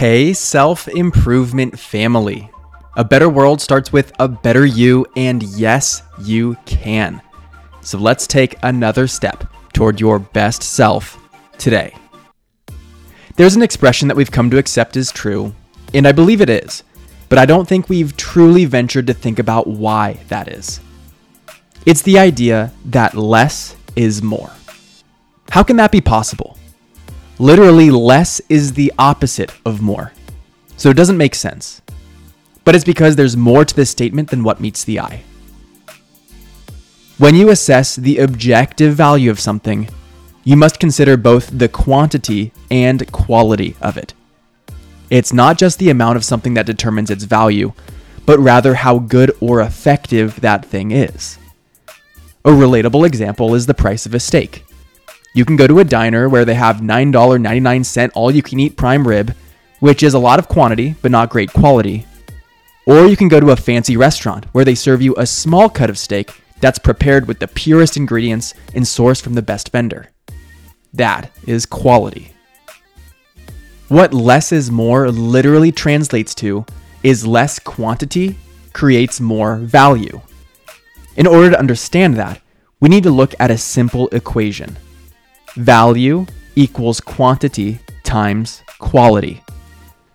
Hey, self improvement family. A better world starts with a better you, and yes, you can. So let's take another step toward your best self today. There's an expression that we've come to accept as true, and I believe it is, but I don't think we've truly ventured to think about why that is. It's the idea that less is more. How can that be possible? Literally, less is the opposite of more. So it doesn't make sense. But it's because there's more to this statement than what meets the eye. When you assess the objective value of something, you must consider both the quantity and quality of it. It's not just the amount of something that determines its value, but rather how good or effective that thing is. A relatable example is the price of a steak. You can go to a diner where they have $9.99 all you can eat prime rib, which is a lot of quantity but not great quality. Or you can go to a fancy restaurant where they serve you a small cut of steak that's prepared with the purest ingredients and sourced from the best vendor. That is quality. What less is more literally translates to is less quantity creates more value. In order to understand that, we need to look at a simple equation value equals quantity times quality.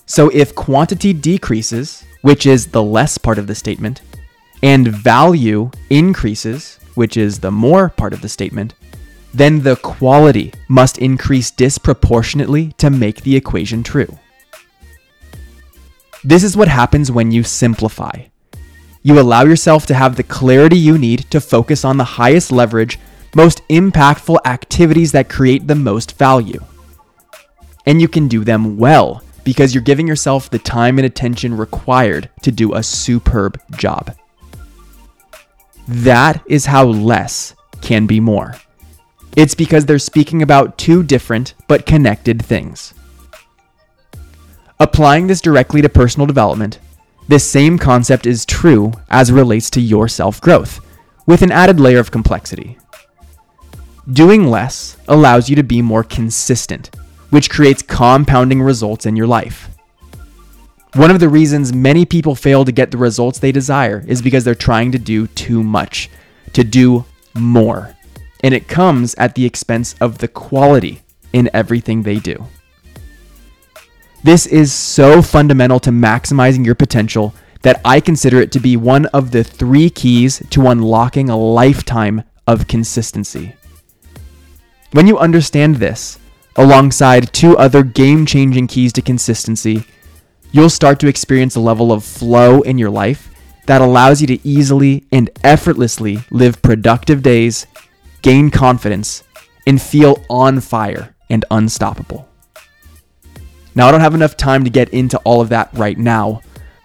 So if quantity decreases, which is the less part of the statement, and value increases, which is the more part of the statement, then the quality must increase disproportionately to make the equation true. This is what happens when you simplify. You allow yourself to have the clarity you need to focus on the highest leverage most impactful activities that create the most value. And you can do them well because you're giving yourself the time and attention required to do a superb job. That is how less can be more. It's because they're speaking about two different but connected things. Applying this directly to personal development, this same concept is true as relates to your self growth, with an added layer of complexity. Doing less allows you to be more consistent, which creates compounding results in your life. One of the reasons many people fail to get the results they desire is because they're trying to do too much, to do more. And it comes at the expense of the quality in everything they do. This is so fundamental to maximizing your potential that I consider it to be one of the three keys to unlocking a lifetime of consistency. When you understand this, alongside two other game changing keys to consistency, you'll start to experience a level of flow in your life that allows you to easily and effortlessly live productive days, gain confidence, and feel on fire and unstoppable. Now, I don't have enough time to get into all of that right now,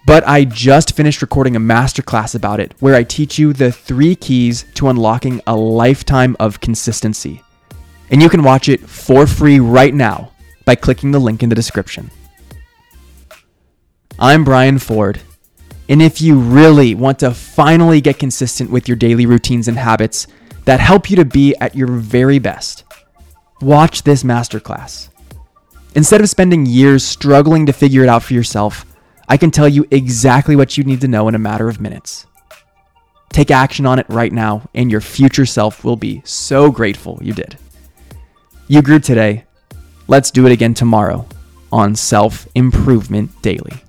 but I just finished recording a masterclass about it where I teach you the three keys to unlocking a lifetime of consistency and you can watch it for free right now by clicking the link in the description. I'm Brian Ford, and if you really want to finally get consistent with your daily routines and habits that help you to be at your very best, watch this masterclass. Instead of spending years struggling to figure it out for yourself, I can tell you exactly what you need to know in a matter of minutes. Take action on it right now, and your future self will be so grateful you did. You grew today. Let's do it again tomorrow on Self Improvement Daily.